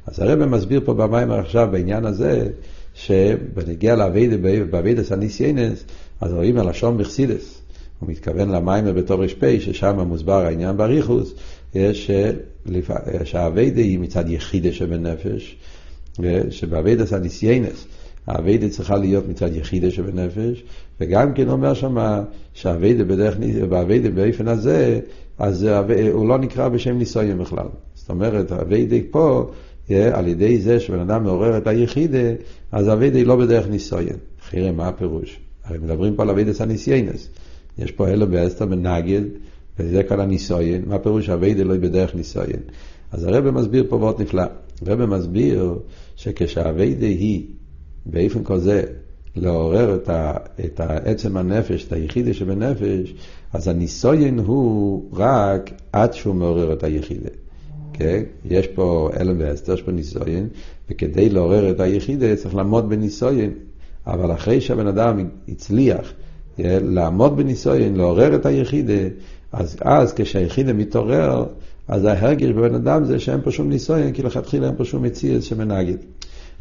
אז הרב מסביר פה במים עכשיו בעניין הזה, שבנגיע לאבידה, באבידס הניסיינס, אז רואים הלשון מחסידס. הוא מתכוון למים בתור ר"פ, ששם מוסבר העניין בריחוס, יש שהעבודה היא מצד יחידה שבנפש, שבעבודת הניסיונות, העבודה צריכה להיות מצד יחידה שבנפש, וגם כן אומר שם שהעבודה בדרך, בעבודה באופן הזה, אז הוא לא נקרא בשם ניסיון בכלל. זאת אומרת, העבודה פה, על ידי זה שבן אדם מעורר את היחידה, אז העבודה היא לא בדרך ניסיון. לכאורה, מה הפירוש? הרי מדברים פה על עבודת הניסיונות. יש פה אלו באסתר בנגד, וזה כל הניסויין. מה פירוש אביידה לא בדרך ניסויין? אז הרב מסביר פה מאוד נפלא. הרב מסביר שכשהאביידה היא באופן כזה לעורר את, ה, את עצם הנפש, את היחידה שבנפש, אז הניסויין הוא רק עד שהוא מעורר את היחידה. כן? יש פה אלם ואסתר, יש פה ניסויין, וכדי לעורר את היחידה צריך לעמוד בניסויין. אבל אחרי שהבן אדם הצליח לעמוד בניסויין, לעורר את היחידה, אז אז כשהיחידה מתעורר, אז ההרגש בבן אדם זה שאין פה שום ניסויין, כי לכתחילה אין פה שום מציאות שמנגד.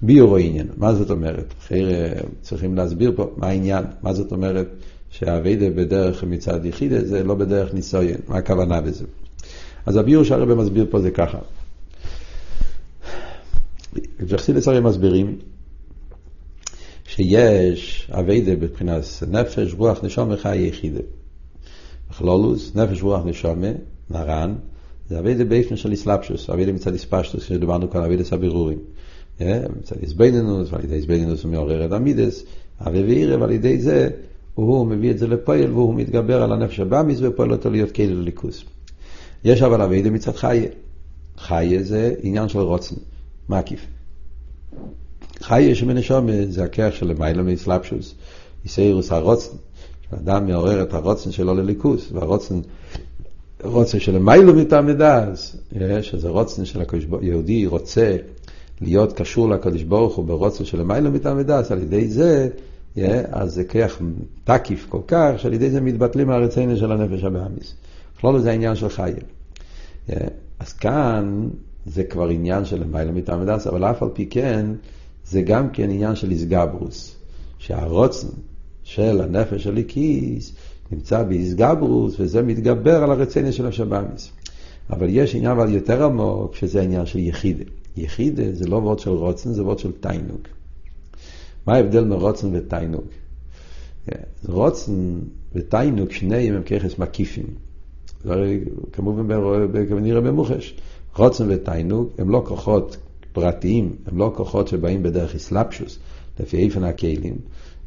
ביורו עניין, מה זאת אומרת? אחרי צריכים להסביר פה מה העניין, מה זאת אומרת שהאביידה בדרך מצד יחידה זה לא בדרך ניסויין, מה הכוונה בזה? אז הביור שהרבא מסביר פה זה ככה. וחסידות הרי מסבירים שיש עבודה בבחינת נפש, רוח, נשמה חיה יחידה. בכללות, נפש, רוח, נשמה, נרן, זה עבודה באופן של התלבשות, עבודה מצד התפשטות, כשדיברנו כאן עבודת הבירורים. מצד התבוננות, ועל ידי התבוננות הוא מעורר את המידות, אהבה ויראה, על ידי זה הוא מביא את זה לפועל והוא מתגבר על הנפש הבהמית ופועל אותו להיות כלי לאלוקות. יש אבל אביידה מצד חיה. חיה זה עניין של רוצן, מקיף. חיה שבנשום זה הכיח של למעלה מאסלאפשוס, איסאירוס הרוצן. האדם מעורר את הרוצן שלו לליכוס, והרוצן רוצן של למיילו מטעם מדעס, שזה רוצן של היהודי רוצה להיות קשור לקדוש ברוך הוא ברוצן של למיילו מטעם מדעס, על ידי זה, אז זה כיח תקיף כל כך, שעל ידי זה מתבטלים הרצינו של הנפש הבאמיס. בכלול זה העניין של חיה. אז כאן זה כבר עניין של למיילו מטעם אבל אף על פי כן, זה גם כן עניין של איסגברוס, שהרוצן של הנפש הליקיס נמצא באיסגברוס, וזה מתגבר על הרצניה של השבאמיס. אבל יש עניין אבל יותר עמוק, שזה העניין של יחידה. יחידה זה לא וורד של רוצן, זה וורד של תיינוג. מה ההבדל מרוצן ותיינוג? רוצן ותיינוג, שניהם הם ככס מקיפים. כמובן נראה במוחש. רוצן ותיינוג הם לא כוחות פרטיים, הם לא כוחות שבאים בדרך אסלאפשוס, לפי איפן הכלים,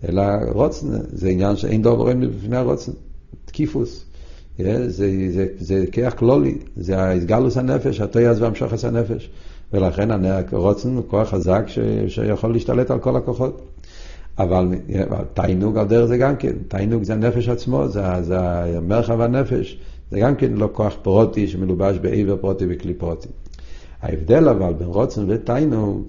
אלא רוצן, זה עניין שאין דובר אין בפני הרוצן, תקיפוס. זה, זה, זה, זה כיח כלולי, זה ההסגלוס הנפש, התויאז והמשוחס הנפש. ולכן הרוצן הוא כוח חזק ש, שיכול להשתלט על כל הכוחות. אבל תיינוג על דרך זה גם כן, תיינוג זה הנפש עצמו, זה, זה מרחב הנפש, זה גם כן לא כוח פרוטי שמלובש בעבר פרוטי וכלי פרוטי. ההבדל אבל בין רוצן ותיינוג,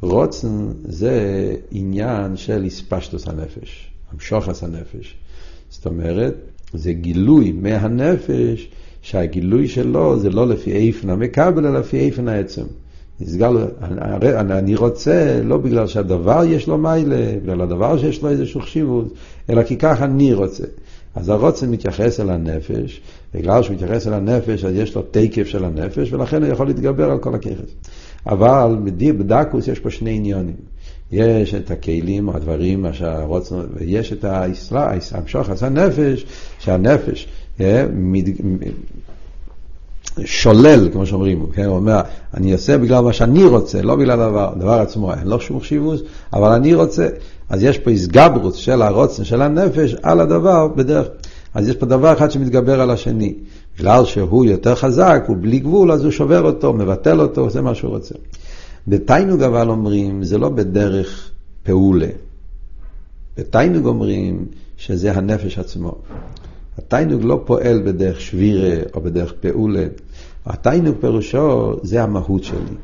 רוצן זה עניין של הספשטוס הנפש, המשוחס הנפש. זאת אומרת, זה גילוי מהנפש, שהגילוי שלו זה לא לפי איפן המקבל, אלא לפי איפן העצם. נסגר, אני, אני רוצה לא בגלל שהדבר יש לו מיילה, בגלל הדבר שיש לו איזשהו חשיבות, אלא כי ככה אני רוצה. אז הרוצן מתייחס אל הנפש, בגלל שהוא מתייחס אל הנפש, אז יש לו תקף של הנפש, ולכן הוא יכול להתגבר על כל הככס. אבל בדקוס יש פה שני עניונים. יש את הכלים, הדברים, מה שהרוצן, ויש את אז הנפש, שהנפש אה, שולל, כמו שאומרים, כן? הוא אומר, אני אעשה בגלל מה שאני רוצה, לא בגלל הדבר, הדבר עצמו, אין לו שום חשיבות, אבל אני רוצה. אז יש פה הסגברות של הרוצן, של הנפש, על הדבר בדרך. אז יש פה דבר אחד שמתגבר על השני. בגלל שהוא יותר חזק, הוא בלי גבול, אז הוא שובר אותו, מבטל אותו, עושה מה שהוא רוצה. בתיינוג אבל אומרים, זה לא בדרך פעולה. בתיינוג אומרים שזה הנפש עצמו. התיינוג לא פועל בדרך שבירה או בדרך פעולה. התיינוג פירושו זה המהות שלי.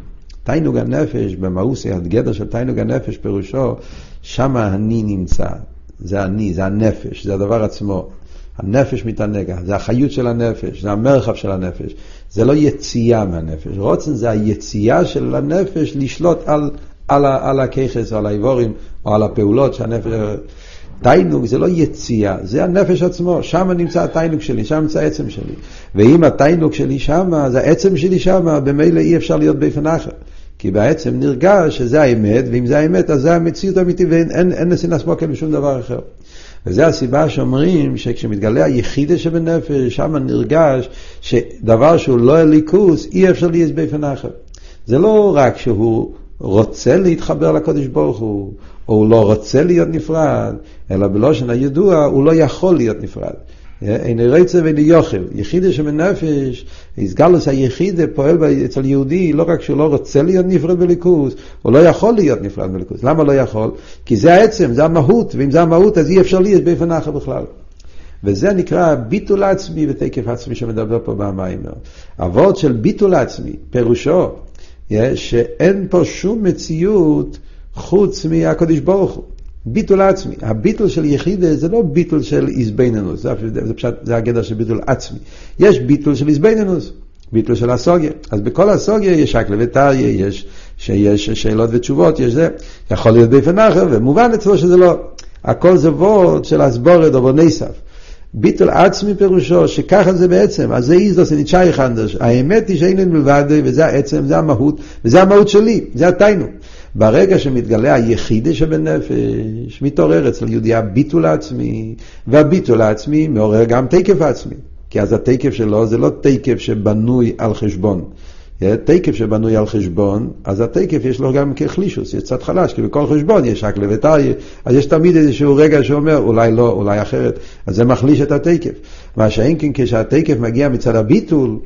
תיינוג הנפש, במאוסי, הגדר של תיינוג הנפש פירושו, שם אני נמצא. זה אני, זה הנפש, זה הדבר עצמו. הנפש מתענג, זה החיות של הנפש, זה המרחב של הנפש. זה לא יציאה מהנפש. רוצן זה היציאה של הנפש לשלוט על, על, על הככס או על האיבורים או על הפעולות שהנפש... תיינוג זה לא יציאה, זה הנפש עצמו, שם נמצא התיינוג שלי, שם נמצא העצם שלי. ואם התיינוג שלי שם, אז העצם שלי שם, במילא אי אפשר להיות באופן אחר. כי בעצם נרגש שזה האמת, ואם זה האמת, אז זה המציאות האמיתית, ואין נסינס מוקר בשום דבר אחר. וזו הסיבה שאומרים שכשמתגלה היחידה שבנפש, שם נרגש שדבר שהוא לא הליכוס, אי אפשר להיות באופן אחר. זה לא רק שהוא רוצה להתחבר לקודש ברוך הוא, או הוא לא רוצה להיות נפרד, אלא בלושן הידוע הוא לא יכול להיות נפרד. אין רצה ואין יוכל. יחידה שבנפש, איסגלוס היחידה פועל אצל יהודי, לא רק שהוא לא רוצה להיות נפרד בליכוז, הוא לא יכול להיות נפרד בליכוז. למה לא יכול? כי זה העצם, זה המהות, ואם זה המהות אז אי אפשר להיות באופן אחר בכלל. וזה נקרא ביטול עצמי ותקף עצמי שמדבר פה במיימר. אבות של ביטול עצמי, פירושו שאין פה שום מציאות חוץ מהקדוש ברוך הוא. ביטול עצמי. הביטול של יחידה זה לא ביטול של איזבנינוס, זה, זה, פשוט, זה הגדר של ביטול עצמי. יש ביטול של איזבנינוס, ביטול של הסוגיה. אז בכל הסוגיה יש אקלה וטריה, יש שיש שאלות ותשובות, יש זה. יכול להיות באופן אחר, ומובן אצלו שזה לא. הכל זה וורד של הסבורת או בונסף. ביטול עצמי פירושו שככה זה בעצם, אז זה איזדוס ניצ'אי חנדש. האמת היא שאין לנו מלבד, וזה העצם, זה המהות, וזה המהות שלי, זה התיינו. ברגע שמתגלה היחידה שבנפש, מתעורר אצל יהודי הביטול העצמי, והביטול העצמי מעורר גם תקף עצמי. כי אז התקף שלו זה לא תקף שבנוי על חשבון. תקף שבנוי על חשבון, אז התקף יש לו גם כחלישוס, יש קצת חלש, כי בכל חשבון יש רק לביתריה, אז יש תמיד איזשהו רגע שאומר, אולי לא, אולי אחרת, אז זה מחליש את התקף. מה שאין כן כשהתקף מגיע מצד הביטול,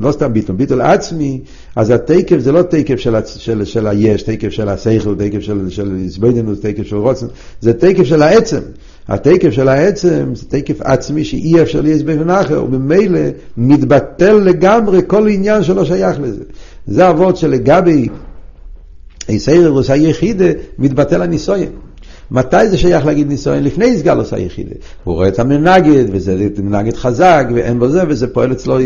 לא סתם ביטול, ביטול עצמי, אז התקף זה לא תקף של, של, של היש, תקף של השכל, תקף של, של תקף של רוצן, זה תקף של העצם. התקף של העצם זה תקף עצמי שאי אפשר להיות באופן אחר, וממילא מתבטל לגמרי כל עניין שלא שייך לזה. זה אבות שלגבי איסיירוס היחידה מתבטל הניסויין. מתי זה שייך להגיד ניסיון? לפני איסגלוס היחידה. הוא רואה את המנגד, וזה מנגד חזק, ואין בו זה, וזה פועל אצלו,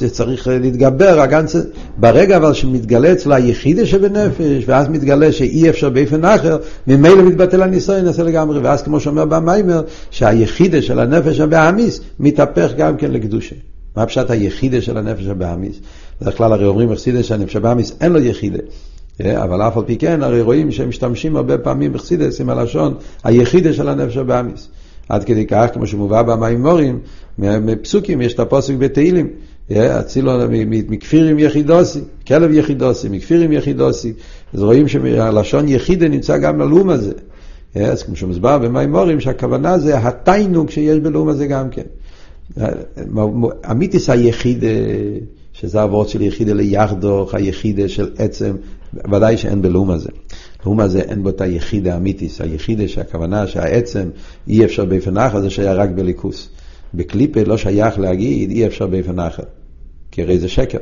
וצריך להתגבר. הגנצ... ברגע אבל שמתגלה אצלו היחידה שבנפש, ואז מתגלה שאי אפשר באופן אחר, ממילא מתבטל הניסיון, נעשה לגמרי. ואז כמו שאומר במיימר, שהיחידה של הנפש הבאמיס מתהפך גם כן לקדושה. מה פשט היחידה של הנפש הבאמיס? בדרך כלל הרי אומרים אכסידה שהנפש הבאמיס אין לו יחידה. אה, אבל אף על פי כן, הרי רואים שהם משתמשים הרבה פעמים בחסידס עם הלשון היחידה של הנפש הבאמיס. עד כדי כך, כמו שמובא במימורים, מפסוקים, יש את הפוסק בתהילים, אה, אצילו מכפירים יחידוסי, כלב יחידוסי, מכפירים יחידוסי. אז רואים שהלשון יחידה נמצא גם בלאום הזה. אה, אז כמו שמוסבר במימורים, שהכוונה זה התיינוג שיש בלאום הזה גם כן. אמיתיס היחידה, שזה אבות של יחידה ליחדוך, היחידה של עצם, ודאי שאין בלאום הזה. לאום הזה אין בו את היחידה האמיתיס, היחידה שהכוונה שהעצם אי אפשר באופן אחר, זה שהיה רק בליכוס. בקליפה לא שייך להגיד אי אפשר באופן אחר, כי הרי זה שקר.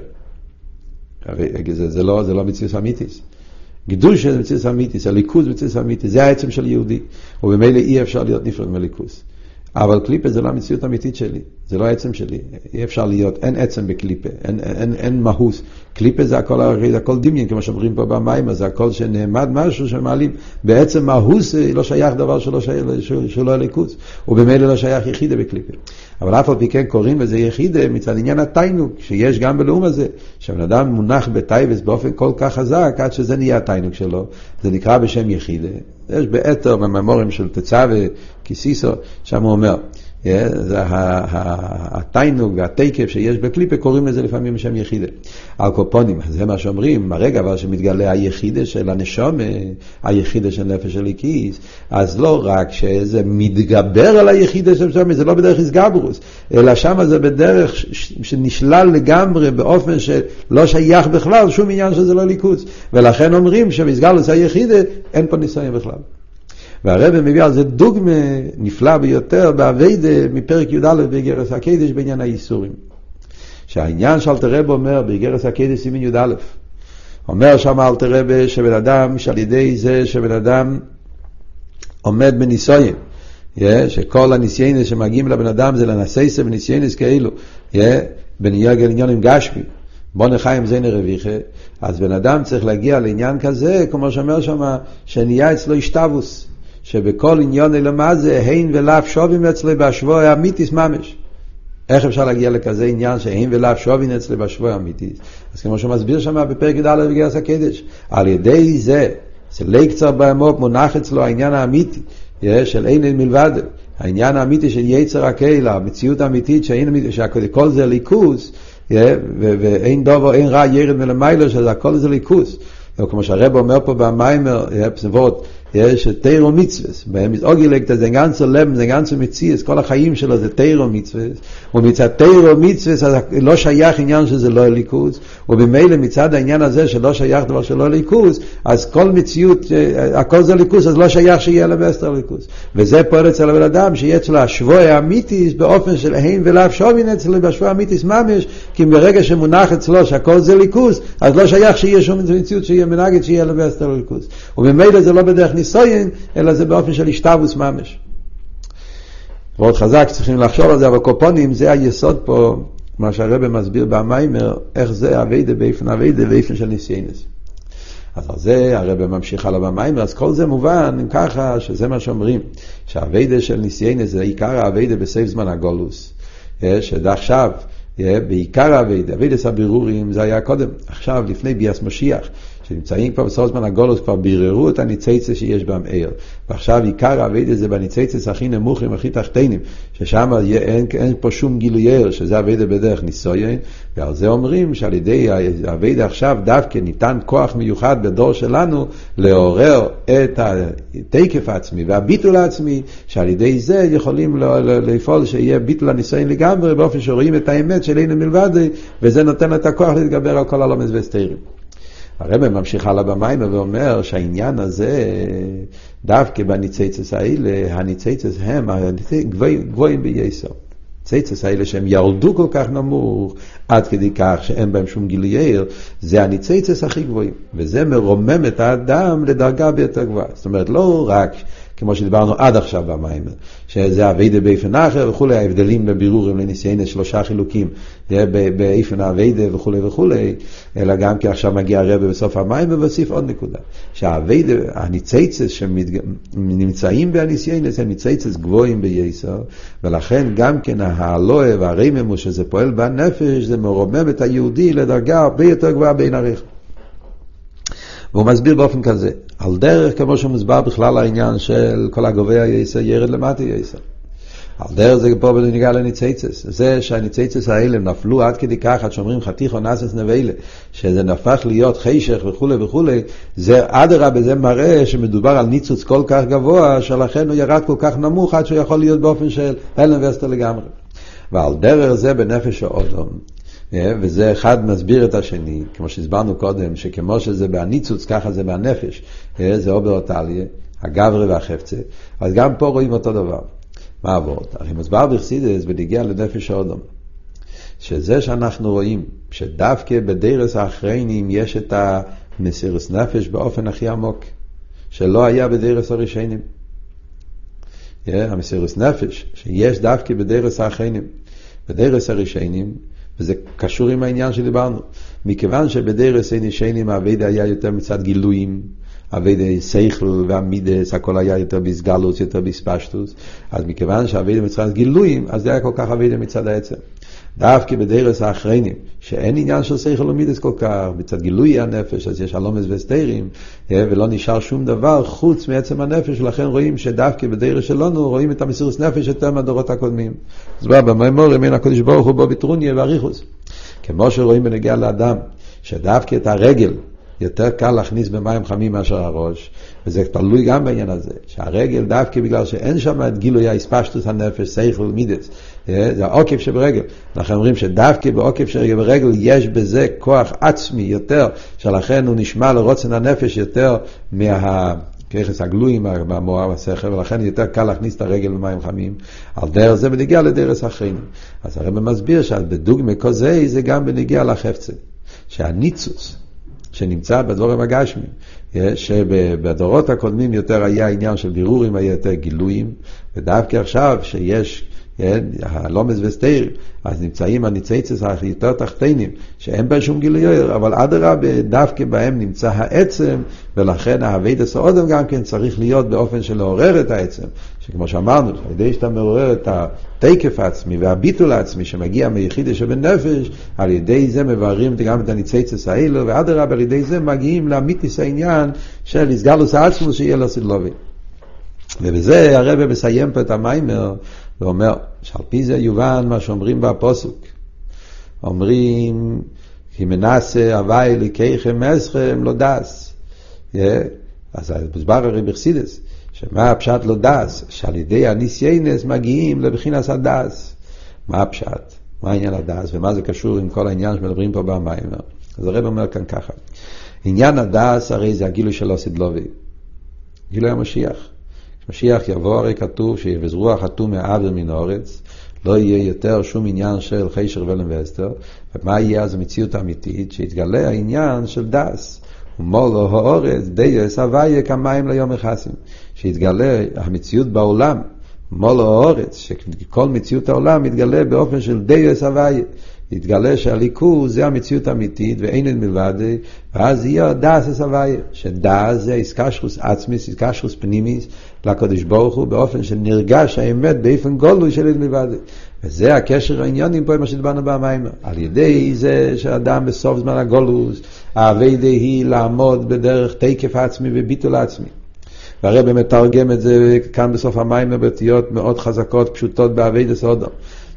הרי זה, זה לא, זה לא מציאות אמיתיס. גידול של מציאות אמיתיס, הליכוז מציאות אמיתיס, זה העצם של יהודי, ובמילא אי אפשר להיות נפרד מליכוז. אבל קליפה זה לא המציאות האמיתית שלי, זה לא העצם שלי. אי אפשר להיות, אין עצם בקליפה, אין, אין, אין מהות. קליפה זה הכל, זה הכל דמיין, כמו שאומרים פה במים, זה הכל שנעמד משהו שמעלים. בעצם מהות זה לא שייך דבר שלא, שייך, שלא הליכוז, ובמילא לא שייך יחידה בקליפה. אבל אף על פי כן קוראים לזה יחידה מצד עניין התיינוג, שיש גם בלאום הזה, שהבן אדם מונח בטייבס באופן כל כך חזק, עד שזה נהיה התיינוג שלו, זה נקרא בשם יחידה. יש באתר, בממורים של תצווה, קיסיסו, שם הוא אומר, זה התיינוג והתקף שיש בקליפה, קוראים לזה לפעמים בשם יחידה. על קופונים, זה מה שאומרים, ברגע אבל שמתגלה היחידה של הנשום, היחידה של נפש הליקיס, אז לא רק שזה מתגבר על היחידה של נשום, זה לא בדרך איסגברוס, אלא שם זה בדרך שנשלל לגמרי באופן שלא שייך בכלל, שום עניין שזה לא ליכוס. ולכן אומרים שמסגלוס היחידה, אין פה ניסיון בכלל. והרבא מביא על זה דוגמה נפלא ביותר באביידה מפרק י"א באגרס הקדש בעניין האיסורים. שהעניין שאלתר רב אומר באגרס הקדש סימן י"א, אומר שם אלתר רב שבן אדם שעל ידי זה שבן אדם עומד בניסויים. שכל הניסיינס שמגיעים לבן אדם זה לנסייסה וניסיינס כאילו, בניוגל עניונים גשמי. בוא נחיים זה נרוויחה, אז בן אדם צריך להגיע לעניין כזה, כמו שאומר שם, שנהיה אצלו השתבוס, שבכל עניון אלמה זה הין ולאו שובים אצלו בהשבוע אמיתיס ממש. איך אפשר להגיע לכזה עניין שהין ולאו שובין אצלו בהשבוע אמיתיס? אז כמו שהוא מסביר שם בפרק י"א בגרס הקדש, על ידי זה, זה ליקצר באמות מונח אצלו העניין האמיתי, של אין מלבד, העניין האמיתי של יצר הקהילה, המציאות האמיתית שכל זה ליכוס, ואין דובר, אין רע ירד מלמיילו, שהכל זה ליכוס. כמו שהרב אומר פה במיימר, פסבות, יש תירו מצווה, בהם אוגילקט זה גנצו לב, זה גנצו מציאס, כל החיים שלו זה תירו מצווה, ומצד תירו מצווה אז לא שייך עניין שזה לא ליכוז, ובמילא מצד העניין הזה שלא שייך דבר שלא ליכוז, אז כל מציאות, הכל זה ליכוז, אז לא שייך שיהיה לבסטר ליכוז. וזה פועל אצל הבן אדם, שיהיה אצלו השבוע האמיתיס באופן של הן ולאו שומין אצלו בשבוע האמיתיס ממש, כי ברגע שמונח אצלו שהכל זה ליכוז, אז לא שייך שיהיה שום מציאות שיהיה מנגד שיהיה לבסטר ליכוז. וממילא זה לא בדרך ניסויין, אלא זה באופן של השתבוס ממש. מאוד חזק, צריכים לחשוב על זה, אבל קופונים זה היסוד פה, מה שהרבא מסביר במיימר, איך זה אביידה באיפן אביידה באיפן של ניסיינס. אז על זה הרב ממשיך הלאה במאמר, אז כל זה מובן ככה, שזה מה שאומרים, שהעבודה של ניסיונות זה עיקר העבודה בסוף זמן הגלות. שעכשיו, בעיקר העבודה, עבודת הבירורים זה היה קודם, עכשיו לפני ביאת משיח, שנמצאים כבר בסוף זמן הגלות, כבר ביררו את הניצוצות שיש בהם אור. ועכשיו עיקר העבודה זה בניצוצות הכי נמוכים, הכי תחתונים, ששם אין, אין פה שום גילוי אור, שזה עבודה בדרך ניסיון, ועל זה אומרים שעל ידי האביידה עכשיו דווקא ניתן כוח מיוחד בדור שלנו לעורר את התקף העצמי והביטול העצמי, שעל ידי זה יכולים לפעול שיהיה ביטול הניסויין לגמרי, באופן שרואים את האמת של אין מלבד, וזה נותן את הכוח להתגבר על כל הלומס וסתירים. הרב ממשיך הלאה במים ואומר שהעניין הזה, דווקא בניציצס האלה, הניציצס הם גבוהים ביותר. ניצוצות האלה שהם ירדו כל כך נמוך, עד כדי כך שאין בהם שום גילוי אור, זה הניצוצות הכי גבוהים. וזה מרומם את האדם לדרגה ביותר גבוהה. זאת אומרת, לא רק כמו שדיברנו עד עכשיו במאמר, שזה עבודה באופן אחר וכולי, ההבדלים בבירורים לניסיונות שלושה חילוקים, באופן העבודה וכולי וכולי, אלא גם כי עכשיו מגיע הרבי בסוף המאמר ומוסיף עוד נקודה, שהעבודה, הניצוצות שנמצאים בהניסיונות הם ניצוצות גבוהים ביותר, ולכן גם כן האלוה והריממו שזה פועל בנפש, זה מרומם את היהודי לדרגה הרבה יותר גבוהה בין עריך. והוא מסביר באופן כזה, על דרך כמו שמוסבר בכלל העניין של כל הגובה יסר ירד למטה יסר. על דרך זה פה בנגיעה לניציצס. זה שהניציצס האלה נפלו עד כדי כך, עד שאומרים חתיכו נסס נבלה, שזה נפך להיות חישך וכולי וכולי, זה אדרבה, זה מראה שמדובר על ניצוץ כל כך גבוה, שלכן הוא ירד כל כך נמוך עד שהוא יכול להיות באופן של הלם וסטר לגמרי. ועל דרך זה בנפש האודום, אה, וזה אחד מסביר את השני, כמו שהסברנו קודם, שכמו שזה בהניצוץ, ככה זה מהנפש, אה, זה אובר אותליה, הגברי והחפצה, אז גם פה רואים אותו דבר. מה עבוד? הרי מסבר בחסידס בנגיע לנפש האודום, שזה שאנחנו רואים שדווקא בדרס האחריינים יש את המסירוס נפש באופן הכי עמוק, שלא היה בדרס הראשונים. Yeah, אה, המסירות נפש, שיש דווקא בדורות האחרונים. בדורות הראשונים וזה קשור עם העניין שדיברנו. מכיוון שבדורות הראשונים העבודה היה יותר מצד גילויים, עבודה שכל והמידות, הכל היה יותר בהתגלות, יותר בהתפשטות, אז מכיוון שהעבודה מצד גילויים, אז זה לא היה כל כך עבודה מצד העצם. דווקא בדורות האחרונים, שאין עניין של שכל ומידות כל כך, מצד גילוי הנפש, אז יש הלומס וסתירים, אה, ולא נשאר שום דבר חוץ מעצם הנפש, ולכן רואים שדווקא בדרס שלנו רואים את המסירות נפש יותר מהדורות הקודמים. אז בא במימורים, אין הקדוש ברוך הוא בו בטרוניה ואריכוס. כמו שרואים בנגיע לאדם, שדווקא את הרגל, יותר קל להכניס במים חמים מאשר הראש, וזה תלוי גם בעניין הזה, שהרגל דווקא בגלל שאין שם את גילוי האספשטוס הנפש, סייכל מידס, אה, זה העוקף שברגל. אנחנו אומרים שדווקא בעוקף שברגל יש בזה כוח עצמי יותר, שלכן הוא נשמע לרוצן הנפש יותר מה... ככס הגלויים במואר השכל, ולכן יותר קל להכניס את הרגל במים חמים. על דרך זה בנגיע לדרס אחרים. אז הרב מסביר שבדוגמא כזה זה גם בנגיע לחפצה. שהניצוץ, שנמצא בדבורים הגשמים. שבדורות הקודמים יותר היה עניין של בירורים, היה יותר גילויים, ודווקא עכשיו שיש כן, הלומס וסטייר, אז נמצאים הניציצס היותר תחתינים, שאין בהם שום גילוי, אבל אדרבה, דווקא בהם נמצא העצם, ולכן האביידס האודם גם כן צריך להיות באופן של לעורר את העצם. שכמו שאמרנו, על ידי שאתה מעורר את התקף העצמי והביטול העצמי שמגיע מיחידי שבנפש, על ידי זה מבררים גם את הניציצס האלו, ואדרבה, על ידי זה מגיעים לאמיתיס העניין של הסגלוס העצמוס שיהיה לו סדלובי. ובזה הרב מסיים פה את המיימר ואומר שעל פי זה יובן מה שאומרים בפסוק. אומרים כי מנסה הוי' אלוקיכם אתכם לדעת. אז מוסבר הרי בחסידות, שמה הפשט לדעת? שעל ידי הניסיונות מגיעים לבחינת הדעת. מה הפשט? מה העניין הדעת ומה זה קשור עם כל העניין שמדברים פה במאמר? אז הרב אומר כאן ככה, עניין הדעת הרי זה הגילוי של עתיד לבוא, גילוי המשיח. משיח יבוא, הרי כתוב שיבזרו החתום מהעבר מן האורץ, לא יהיה יותר שום עניין של חישר ולם ואסתר, ומה יהיה אז המציאות האמיתית? שיתגלה העניין של דס. ומולו האורץ דייס הוויה כמים ליום יחסים. שיתגלה המציאות בעולם, מולו האורץ, שכל מציאות העולם מתגלה באופן של דייס הוויה. יתגלה שהליכוז זה המציאות האמיתית ואין אין מלבד, ואז יהיה דאס אס הוויה, שדאס זה איסקשרוס עצמיס, איסקשרוס פנימיס לקדוש ברוך הוא באופן שנרגש האמת באופן גולוי של אין מלבד. וזה הקשר העניונים פה, מה שדיברנו במים. על ידי זה שאדם בסוף זמן הגולוס, האביידה היא לעמוד בדרך תקף עצמי וביטול עצמי. והרבא מתרגם את זה כאן בסוף המים באותיות מאוד חזקות, פשוטות באביידה סודו.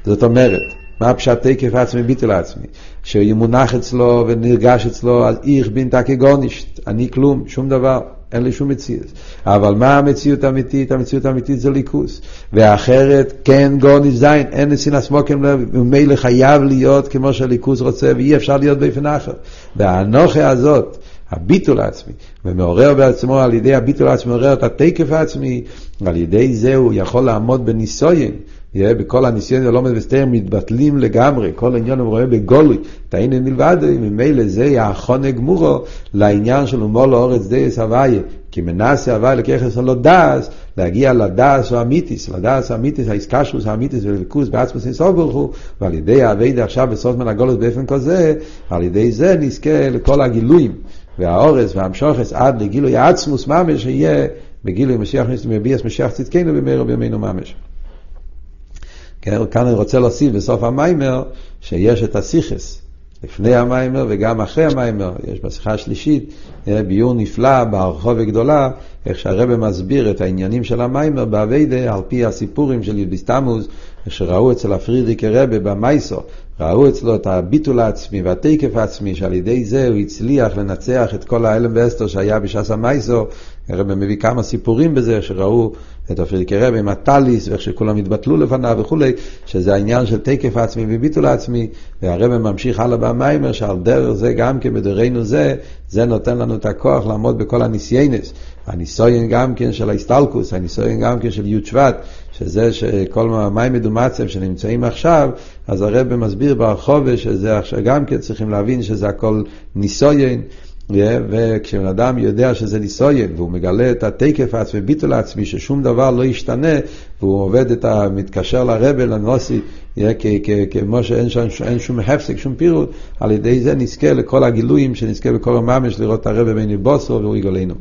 זאת אומרת, מה פשט תקף עצמי ביטל עצמי? שימונח אצלו ונרגש אצלו, אז איך בין תקי גונישט, אני כלום, שום דבר, אין לי שום מציאות. אבל מה המציאות האמיתית? המציאות האמיתית זה ליכוס. ואחרת, כן גוניש זין, אין נסינס מוקם לב, ומילא חייב להיות כמו שהליכוס רוצה, ואי אפשר להיות באופן אחר. והאנוכה הזאת, הביטול העצמי, ומעורר בעצמו על ידי הביטול העצמי, מעורר את התקף העצמי, על ידי זה הוא יכול לעמוד בניסויים. בכל הניסיון הלומד וסתר מתבטלים לגמרי, כל העניין הוא רואה בגולוי, תהיינו מלבד, ממילא זה יחונה גמורו לעניין של אומו לאורץ דייס הוויה, כי מנסה הוויה לככס הלא דס, להגיע לדס או אמיתיס, לדס אמיתיס, האיסקשוס האמיתיס ולליכוס בעצמוס אינסוף ברוך הוא, ועל ידי האביידה עכשיו בסוף מן הגולוס באופן כזה, על ידי זה נזכה לכל הגילויים, והאורץ והמשוכס עד לגילוי העצמוס ממש, שיהיה בגילוי משיח מביאס משיח צדקנו במהרה בימינו ממש. כן, כאן אני רוצה להוסיף בסוף המיימר שיש את הסיכס, לפני המיימר וגם אחרי המיימר, יש בשיחה השלישית אה, ביור נפלא בהרחוב וגדולה, איך שהרבא מסביר את העניינים של המיימר באביידה על פי הסיפורים של יודיסטמוס, שראו אצל הפרידיקי רבה במייסו, ראו אצלו את הביטול העצמי והתקף העצמי, שעל ידי זה הוא הצליח לנצח את כל ההלם ואסתר שהיה בש"ס המייסו. הרב מביא כמה סיפורים בזה, שראו את הפריקי רב עם הטליס, ואיך שכולם התבטלו לפניו וכולי, שזה העניין של תקף העצמי וביטול העצמי, והרב ממשיך הלאה במיימר, שעל דרך זה גם כן בדורנו זה, זה נותן לנו את הכוח לעמוד בכל הניסיינס. הניסויין גם כן של ההסטלקוס, הניסויין גם כן של י' שבט, שזה שכל המים מדומצם שנמצאים עכשיו, אז הרב מסביר ברחובה שזה עכשיו גם כן צריכים להבין שזה הכל ניסויין. וכשבן אדם יודע שזה ניסויין והוא מגלה את התקף העצמי, ביטול העצמי, ששום דבר לא ישתנה, והוא עובד את ה... מתקשר לרבל, לנוסי, כמו שאין שם, שום הפסק, שום פירוט, על ידי זה נזכה לכל הגילויים, שנזכה בכל הממש לראות את הרבל בין בוסו והוא יגולנו.